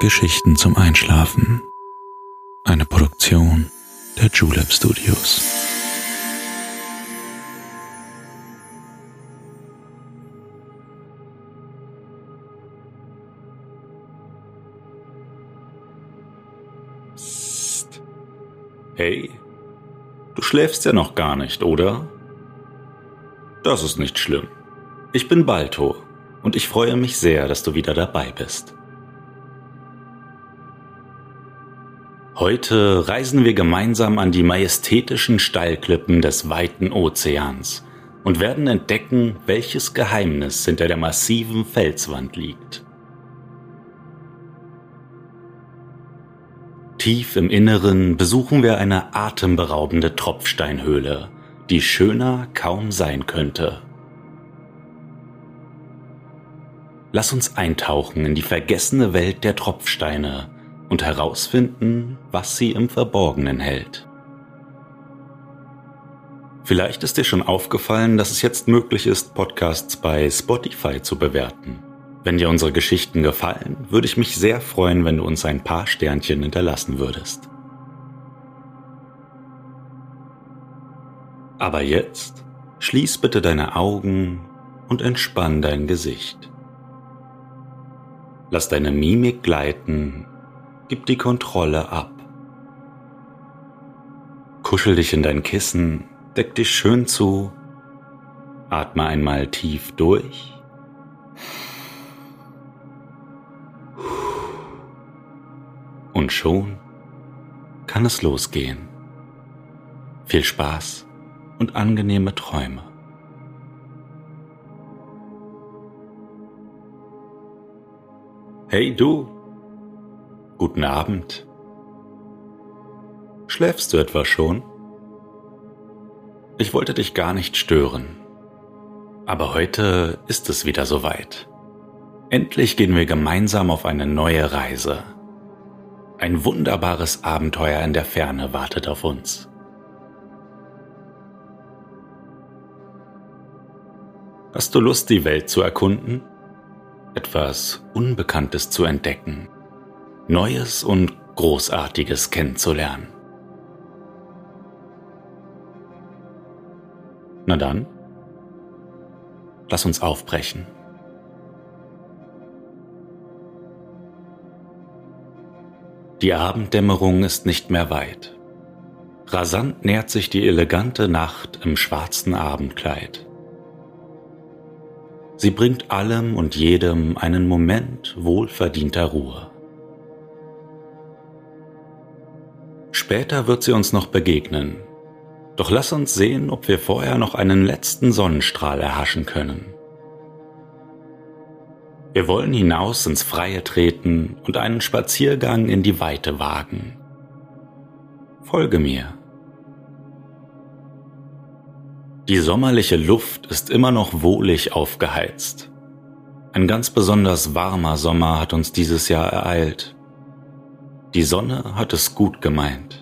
Geschichten zum Einschlafen. Eine Produktion der Julep Studios. Psst. Hey, du schläfst ja noch gar nicht, oder? Das ist nicht schlimm. Ich bin Balto und ich freue mich sehr, dass du wieder dabei bist. Heute reisen wir gemeinsam an die majestätischen Steilklippen des weiten Ozeans und werden entdecken, welches Geheimnis hinter der massiven Felswand liegt. Tief im Inneren besuchen wir eine atemberaubende Tropfsteinhöhle, die schöner kaum sein könnte. Lass uns eintauchen in die vergessene Welt der Tropfsteine und herausfinden, was sie im Verborgenen hält. Vielleicht ist dir schon aufgefallen, dass es jetzt möglich ist, Podcasts bei Spotify zu bewerten. Wenn dir unsere Geschichten gefallen, würde ich mich sehr freuen, wenn du uns ein paar Sternchen hinterlassen würdest. Aber jetzt schließ bitte deine Augen und entspann dein Gesicht. Lass deine Mimik gleiten, gib die Kontrolle ab. Kuschel dich in dein Kissen, deck dich schön zu, atme einmal tief durch. Und schon kann es losgehen. Viel Spaß und angenehme Träume. Hey du, guten Abend. Schläfst du etwa schon? Ich wollte dich gar nicht stören. Aber heute ist es wieder soweit. Endlich gehen wir gemeinsam auf eine neue Reise. Ein wunderbares Abenteuer in der Ferne wartet auf uns. Hast du Lust, die Welt zu erkunden? etwas Unbekanntes zu entdecken, Neues und Großartiges kennenzulernen. Na dann, lass uns aufbrechen. Die Abenddämmerung ist nicht mehr weit. Rasant nähert sich die elegante Nacht im schwarzen Abendkleid. Sie bringt allem und jedem einen Moment wohlverdienter Ruhe. Später wird sie uns noch begegnen, doch lass uns sehen, ob wir vorher noch einen letzten Sonnenstrahl erhaschen können. Wir wollen hinaus ins Freie treten und einen Spaziergang in die Weite wagen. Folge mir. Die sommerliche Luft ist immer noch wohlig aufgeheizt. Ein ganz besonders warmer Sommer hat uns dieses Jahr ereilt. Die Sonne hat es gut gemeint.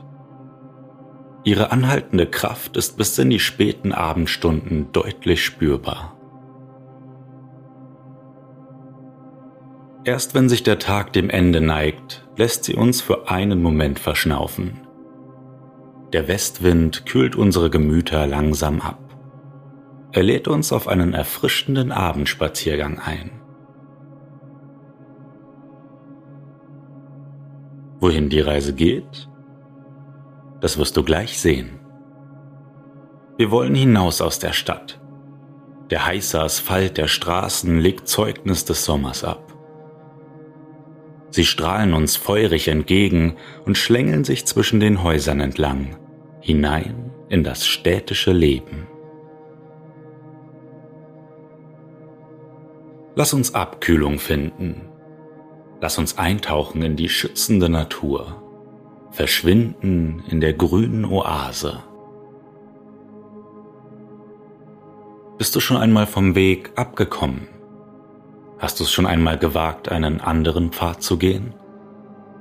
Ihre anhaltende Kraft ist bis in die späten Abendstunden deutlich spürbar. Erst wenn sich der Tag dem Ende neigt, lässt sie uns für einen Moment verschnaufen. Der Westwind kühlt unsere Gemüter langsam ab. Er lädt uns auf einen erfrischenden Abendspaziergang ein. Wohin die Reise geht, das wirst du gleich sehen. Wir wollen hinaus aus der Stadt. Der heiße Asphalt der Straßen legt Zeugnis des Sommers ab. Sie strahlen uns feurig entgegen und schlängeln sich zwischen den Häusern entlang, hinein in das städtische Leben. Lass uns Abkühlung finden. Lass uns eintauchen in die schützende Natur, verschwinden in der grünen Oase. Bist du schon einmal vom Weg abgekommen? Hast du es schon einmal gewagt, einen anderen Pfad zu gehen?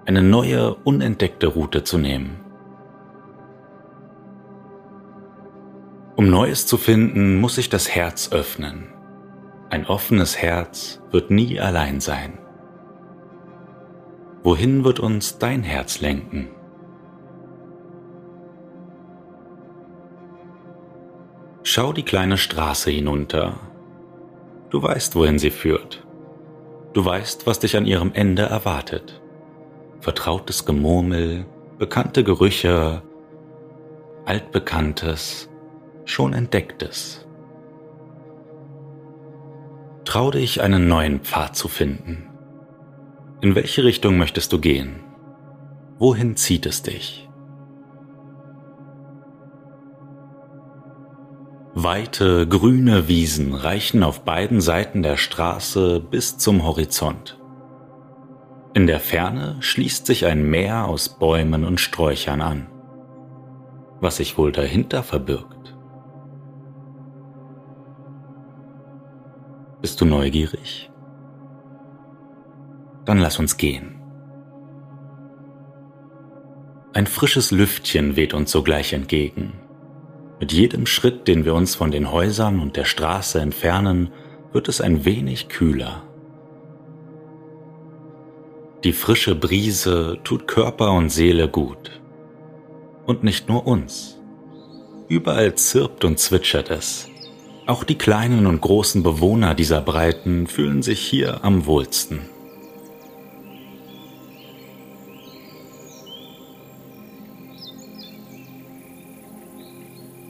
Eine neue, unentdeckte Route zu nehmen? Um Neues zu finden, muss sich das Herz öffnen ein offenes Herz wird nie allein sein. Wohin wird uns dein Herz lenken? Schau die kleine Straße hinunter. Du weißt, wohin sie führt. Du weißt, was dich an ihrem Ende erwartet. Vertrautes Gemurmel, bekannte Gerüche, altbekanntes, schon entdecktes. Trau dich, einen neuen Pfad zu finden. In welche Richtung möchtest du gehen? Wohin zieht es dich? Weite, grüne Wiesen reichen auf beiden Seiten der Straße bis zum Horizont. In der Ferne schließt sich ein Meer aus Bäumen und Sträuchern an. Was sich wohl dahinter verbirgt? Bist du neugierig? Dann lass uns gehen. Ein frisches Lüftchen weht uns sogleich entgegen. Mit jedem Schritt, den wir uns von den Häusern und der Straße entfernen, wird es ein wenig kühler. Die frische Brise tut Körper und Seele gut. Und nicht nur uns. Überall zirpt und zwitschert es. Auch die kleinen und großen Bewohner dieser Breiten fühlen sich hier am wohlsten.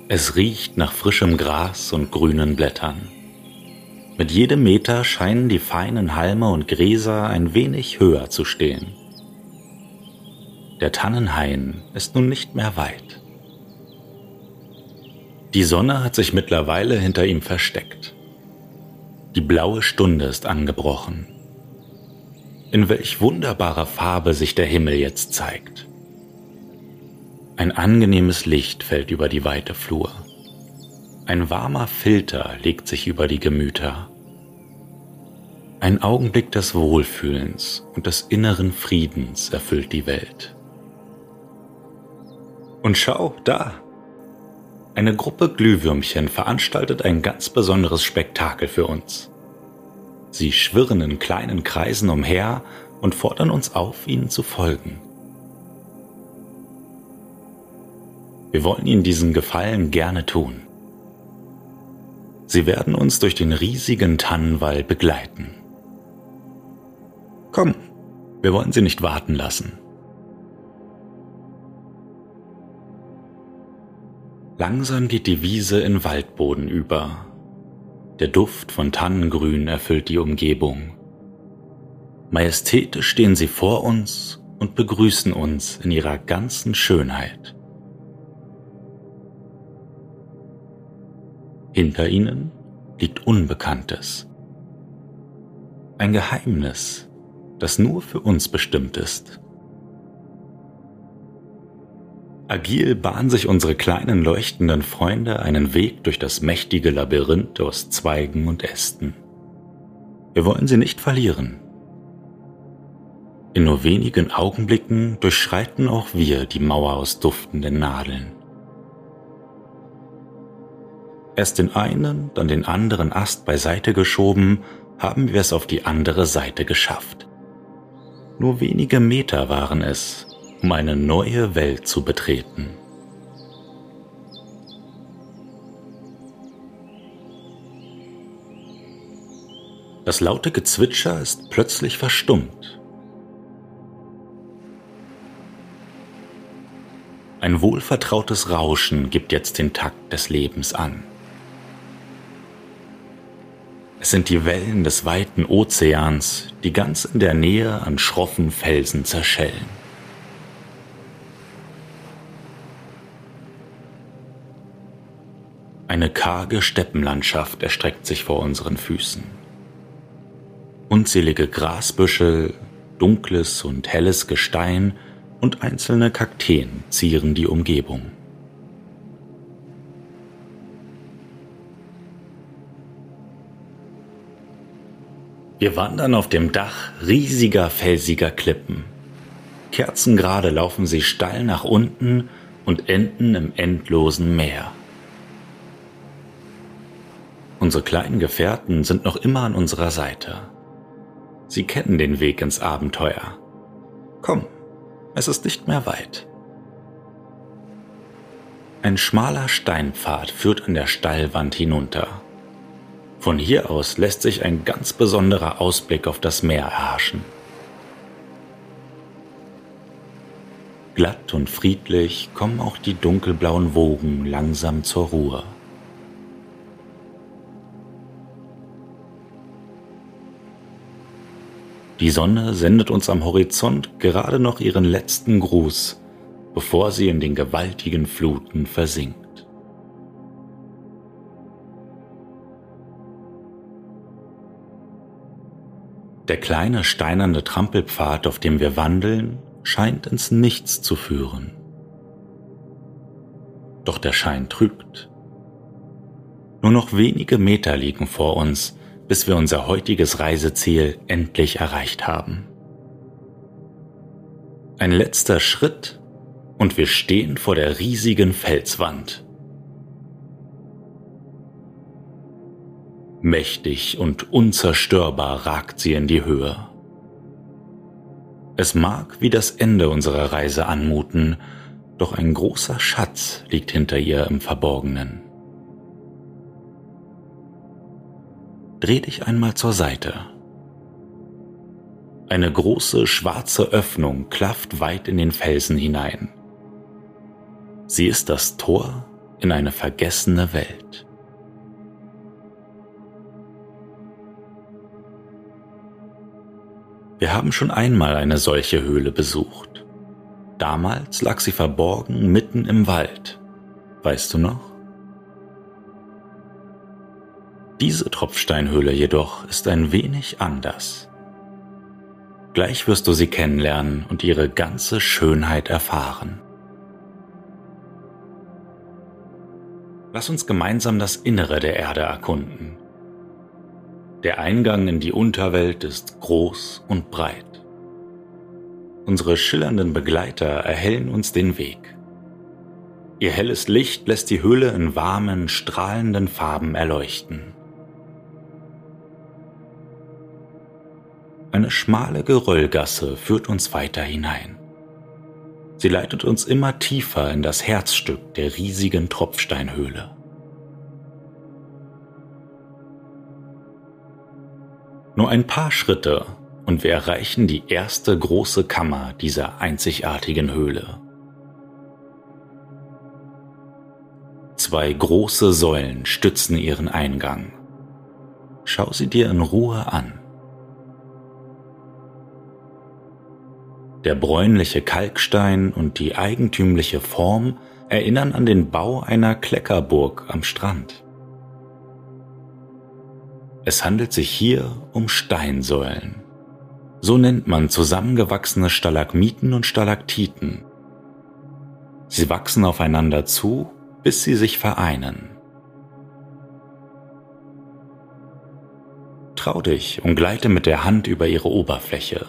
Es riecht nach frischem Gras und grünen Blättern. Mit jedem Meter scheinen die feinen Halme und Gräser ein wenig höher zu stehen. Der Tannenhain ist nun nicht mehr weit. Die Sonne hat sich mittlerweile hinter ihm versteckt. Die blaue Stunde ist angebrochen. In welch wunderbarer Farbe sich der Himmel jetzt zeigt. Ein angenehmes Licht fällt über die weite Flur. Ein warmer Filter legt sich über die Gemüter. Ein Augenblick des Wohlfühlens und des inneren Friedens erfüllt die Welt. Und schau, da! Eine Gruppe Glühwürmchen veranstaltet ein ganz besonderes Spektakel für uns. Sie schwirren in kleinen Kreisen umher und fordern uns auf, ihnen zu folgen. Wir wollen Ihnen diesen Gefallen gerne tun. Sie werden uns durch den riesigen Tannenwald begleiten. Komm, wir wollen Sie nicht warten lassen. Langsam geht die Wiese in Waldboden über. Der Duft von Tannengrün erfüllt die Umgebung. Majestätisch stehen sie vor uns und begrüßen uns in ihrer ganzen Schönheit. Hinter ihnen liegt Unbekanntes. Ein Geheimnis, das nur für uns bestimmt ist. Agil bahnen sich unsere kleinen leuchtenden Freunde einen Weg durch das mächtige Labyrinth aus Zweigen und Ästen. Wir wollen sie nicht verlieren. In nur wenigen Augenblicken durchschreiten auch wir die Mauer aus duftenden Nadeln. Erst den einen, dann den anderen Ast beiseite geschoben, haben wir es auf die andere Seite geschafft. Nur wenige Meter waren es, um eine neue Welt zu betreten. Das laute Gezwitscher ist plötzlich verstummt. Ein wohlvertrautes Rauschen gibt jetzt den Takt des Lebens an. Es sind die Wellen des weiten Ozeans, die ganz in der Nähe an schroffen Felsen zerschellen. Eine karge Steppenlandschaft erstreckt sich vor unseren Füßen. Unzählige Grasbüschel, dunkles und helles Gestein und einzelne Kakteen zieren die Umgebung. Wir wandern auf dem Dach riesiger felsiger Klippen. Kerzengerade laufen sie steil nach unten und enden im endlosen Meer. Unsere kleinen Gefährten sind noch immer an unserer Seite. Sie kennen den Weg ins Abenteuer. Komm, es ist nicht mehr weit. Ein schmaler Steinpfad führt an der Stallwand hinunter. Von hier aus lässt sich ein ganz besonderer Ausblick auf das Meer erhaschen. Glatt und friedlich kommen auch die dunkelblauen Wogen langsam zur Ruhe. Die Sonne sendet uns am Horizont gerade noch ihren letzten Gruß, bevor sie in den gewaltigen Fluten versinkt. Der kleine steinerne Trampelpfad, auf dem wir wandeln, scheint ins Nichts zu führen. Doch der Schein trügt. Nur noch wenige Meter liegen vor uns, bis wir unser heutiges Reiseziel endlich erreicht haben. Ein letzter Schritt und wir stehen vor der riesigen Felswand. Mächtig und unzerstörbar ragt sie in die Höhe. Es mag wie das Ende unserer Reise anmuten, doch ein großer Schatz liegt hinter ihr im Verborgenen. dreh dich einmal zur Seite. Eine große schwarze Öffnung klafft weit in den Felsen hinein. Sie ist das Tor in eine vergessene Welt. Wir haben schon einmal eine solche Höhle besucht. Damals lag sie verborgen mitten im Wald. Weißt du noch? Diese Tropfsteinhöhle jedoch ist ein wenig anders. Gleich wirst du sie kennenlernen und ihre ganze Schönheit erfahren. Lass uns gemeinsam das Innere der Erde erkunden. Der Eingang in die Unterwelt ist groß und breit. Unsere schillernden Begleiter erhellen uns den Weg. Ihr helles Licht lässt die Höhle in warmen, strahlenden Farben erleuchten. Eine schmale Geröllgasse führt uns weiter hinein. Sie leitet uns immer tiefer in das Herzstück der riesigen Tropfsteinhöhle. Nur ein paar Schritte und wir erreichen die erste große Kammer dieser einzigartigen Höhle. Zwei große Säulen stützen ihren Eingang. Schau sie dir in Ruhe an. Der bräunliche Kalkstein und die eigentümliche Form erinnern an den Bau einer Kleckerburg am Strand. Es handelt sich hier um Steinsäulen. So nennt man zusammengewachsene Stalagmiten und Stalaktiten. Sie wachsen aufeinander zu, bis sie sich vereinen. Trau dich und gleite mit der Hand über ihre Oberfläche.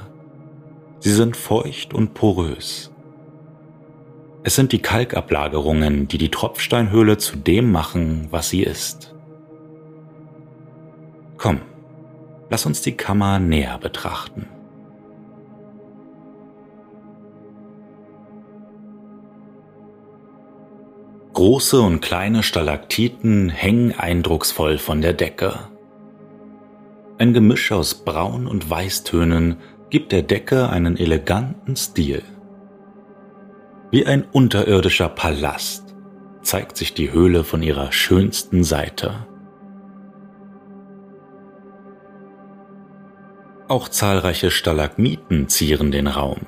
Sie sind feucht und porös. Es sind die Kalkablagerungen, die die Tropfsteinhöhle zu dem machen, was sie ist. Komm, lass uns die Kammer näher betrachten. Große und kleine Stalaktiten hängen eindrucksvoll von der Decke. Ein Gemisch aus Braun- und Weißtönen gibt der Decke einen eleganten Stil. Wie ein unterirdischer Palast zeigt sich die Höhle von ihrer schönsten Seite. Auch zahlreiche Stalagmiten zieren den Raum.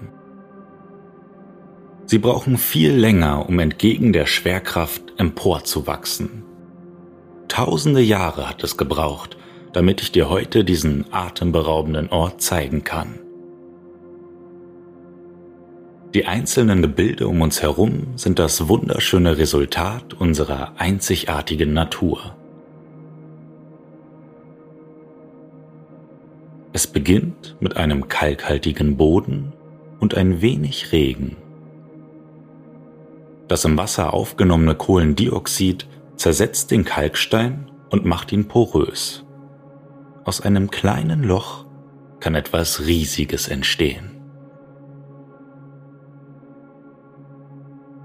Sie brauchen viel länger, um entgegen der Schwerkraft emporzuwachsen. Tausende Jahre hat es gebraucht, damit ich dir heute diesen atemberaubenden Ort zeigen kann. Die einzelnen Gebilde um uns herum sind das wunderschöne Resultat unserer einzigartigen Natur. Es beginnt mit einem kalkhaltigen Boden und ein wenig Regen. Das im Wasser aufgenommene Kohlendioxid zersetzt den Kalkstein und macht ihn porös. Aus einem kleinen Loch kann etwas Riesiges entstehen.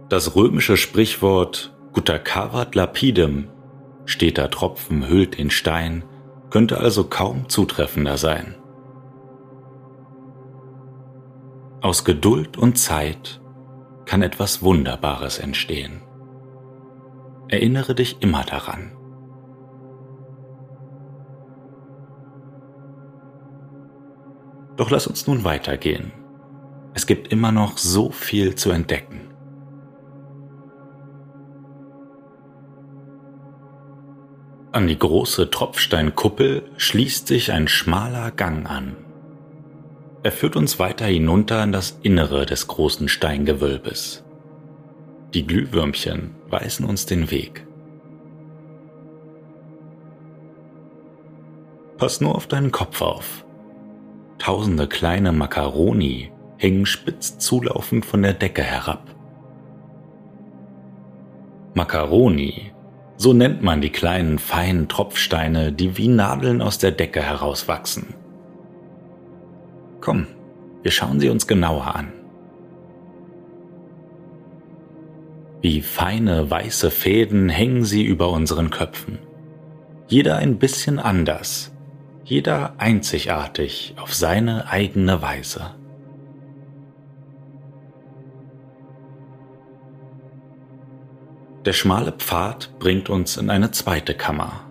Das römische Sprichwort Gutacavat lapidem, steter Tropfen hüllt den Stein, könnte also kaum zutreffender sein. Aus Geduld und Zeit kann etwas Wunderbares entstehen. Erinnere dich immer daran. Doch lass uns nun weitergehen. Es gibt immer noch so viel zu entdecken. An die große Tropfsteinkuppel schließt sich ein schmaler Gang an. Er führt uns weiter hinunter in das Innere des großen Steingewölbes. Die Glühwürmchen weisen uns den Weg. Pass nur auf deinen Kopf auf. Tausende kleine Makaroni hängen spitz zulaufend von der Decke herab. Makaroni, so nennt man die kleinen feinen Tropfsteine, die wie Nadeln aus der Decke herauswachsen. Komm, wir schauen sie uns genauer an. Wie feine weiße Fäden hängen sie über unseren Köpfen. Jeder ein bisschen anders, jeder einzigartig auf seine eigene Weise. Der schmale Pfad bringt uns in eine zweite Kammer.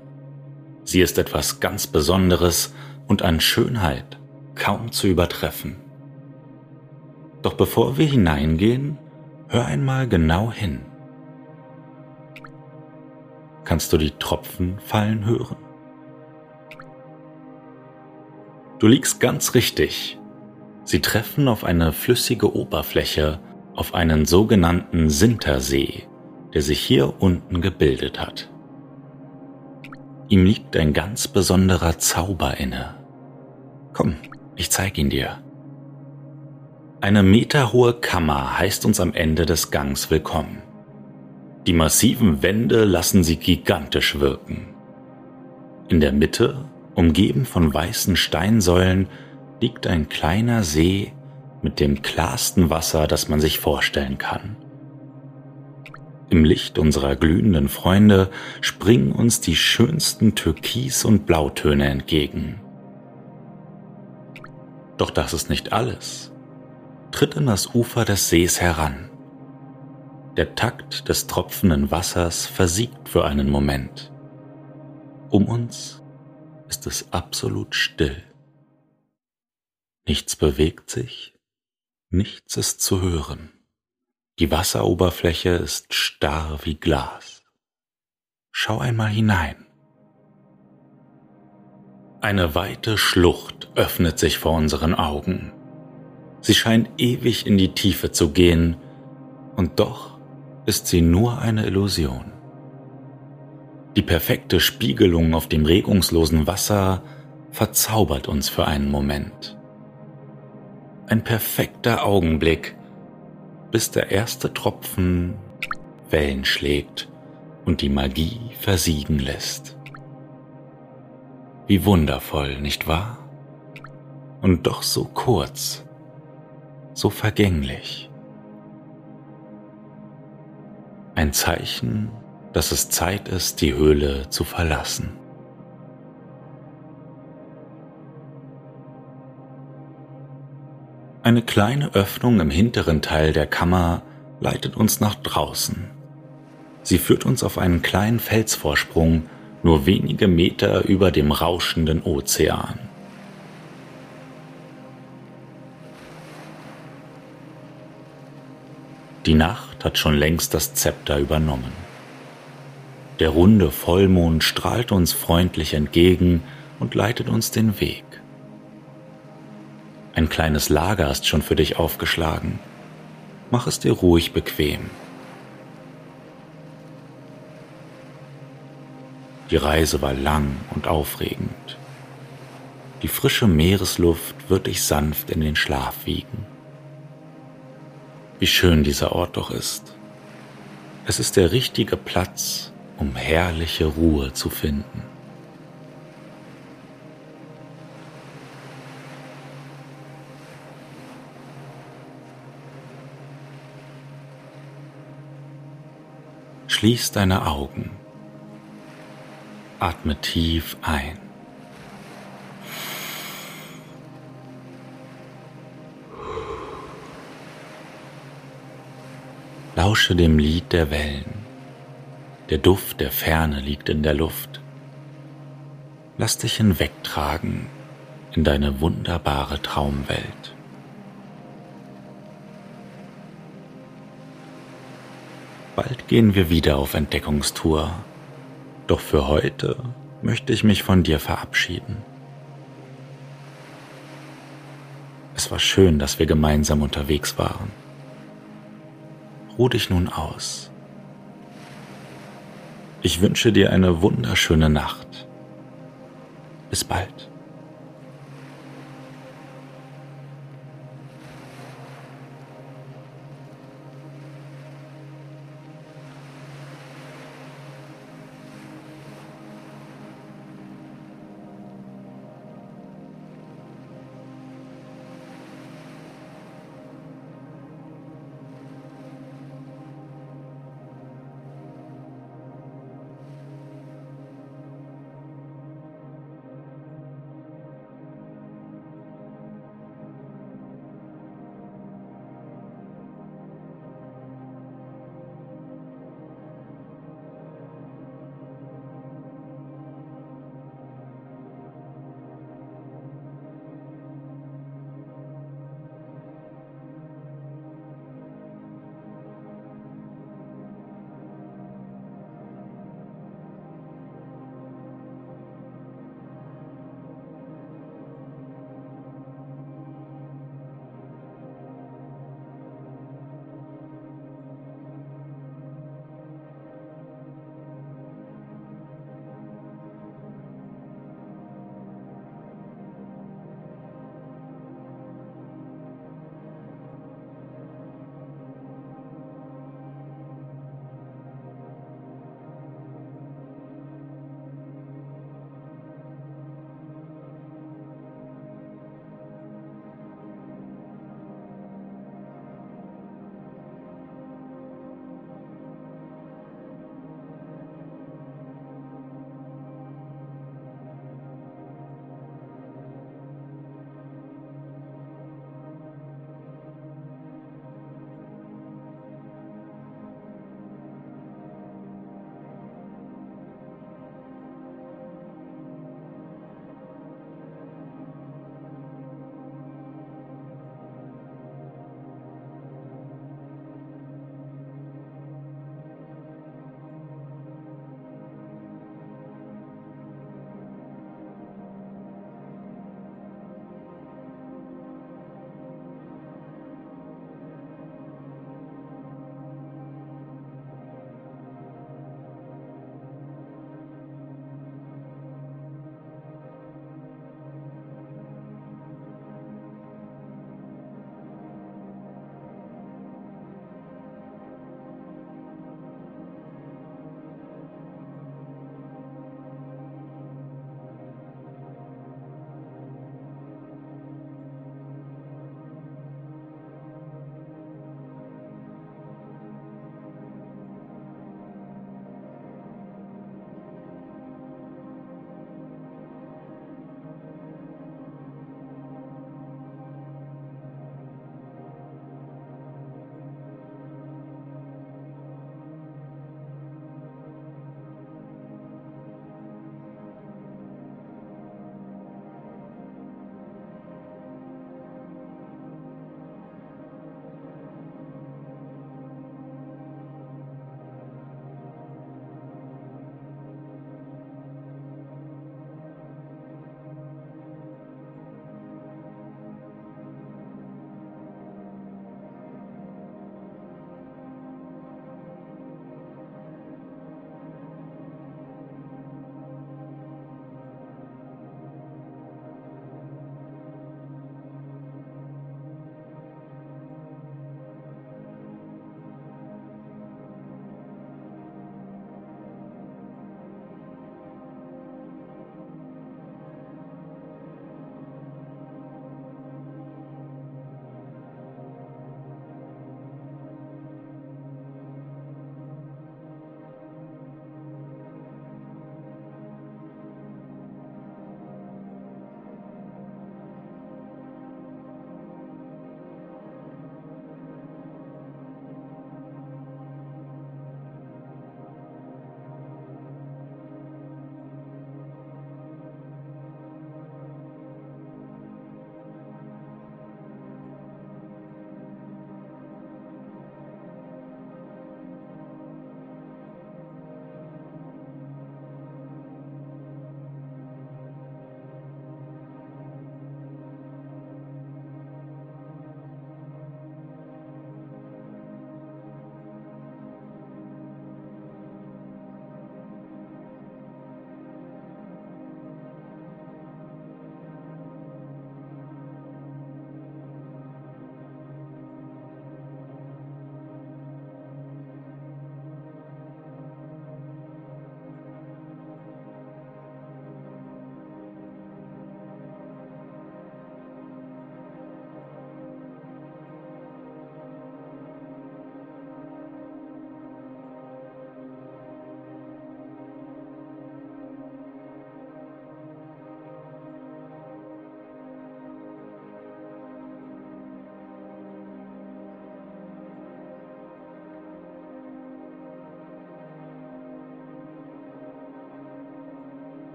Sie ist etwas ganz Besonderes und an Schönheit kaum zu übertreffen. Doch bevor wir hineingehen, hör einmal genau hin. Kannst du die Tropfen fallen hören? Du liegst ganz richtig. Sie treffen auf eine flüssige Oberfläche, auf einen sogenannten Sintersee, der sich hier unten gebildet hat. Ihm liegt ein ganz besonderer Zauber inne. Komm, ich zeig ihn dir. Eine meterhohe Kammer heißt uns am Ende des Gangs willkommen. Die massiven Wände lassen sie gigantisch wirken. In der Mitte, umgeben von weißen Steinsäulen, liegt ein kleiner See mit dem klarsten Wasser, das man sich vorstellen kann. Im Licht unserer glühenden Freunde springen uns die schönsten Türkis- und Blautöne entgegen. Doch das ist nicht alles. Tritt an das Ufer des Sees heran. Der Takt des tropfenden Wassers versiegt für einen Moment. Um uns ist es absolut still. Nichts bewegt sich, nichts ist zu hören. Die Wasseroberfläche ist starr wie Glas. Schau einmal hinein. Eine weite Schlucht öffnet sich vor unseren Augen. Sie scheint ewig in die Tiefe zu gehen, und doch ist sie nur eine Illusion. Die perfekte Spiegelung auf dem regungslosen Wasser verzaubert uns für einen Moment. Ein perfekter Augenblick, bis der erste Tropfen Wellen schlägt und die Magie versiegen lässt. Wie wundervoll, nicht wahr? Und doch so kurz, so vergänglich. Ein Zeichen, dass es Zeit ist, die Höhle zu verlassen. Eine kleine Öffnung im hinteren Teil der Kammer leitet uns nach draußen. Sie führt uns auf einen kleinen Felsvorsprung, nur wenige Meter über dem rauschenden Ozean. Die Nacht hat schon längst das Zepter übernommen. Der runde Vollmond strahlt uns freundlich entgegen und leitet uns den Weg. Ein kleines Lager ist schon für dich aufgeschlagen. Mach es dir ruhig bequem. Die Reise war lang und aufregend. Die frische Meeresluft wird dich sanft in den Schlaf wiegen. Wie schön dieser Ort doch ist. Es ist der richtige Platz, um herrliche Ruhe zu finden. Schließ deine Augen. Atme tief ein. Lausche dem Lied der Wellen. Der Duft der Ferne liegt in der Luft. Lass dich hinwegtragen in deine wunderbare Traumwelt. Bald gehen wir wieder auf Entdeckungstour, doch für heute möchte ich mich von dir verabschieden. Es war schön, dass wir gemeinsam unterwegs waren. Ruh dich nun aus. Ich wünsche dir eine wunderschöne Nacht. Bis bald.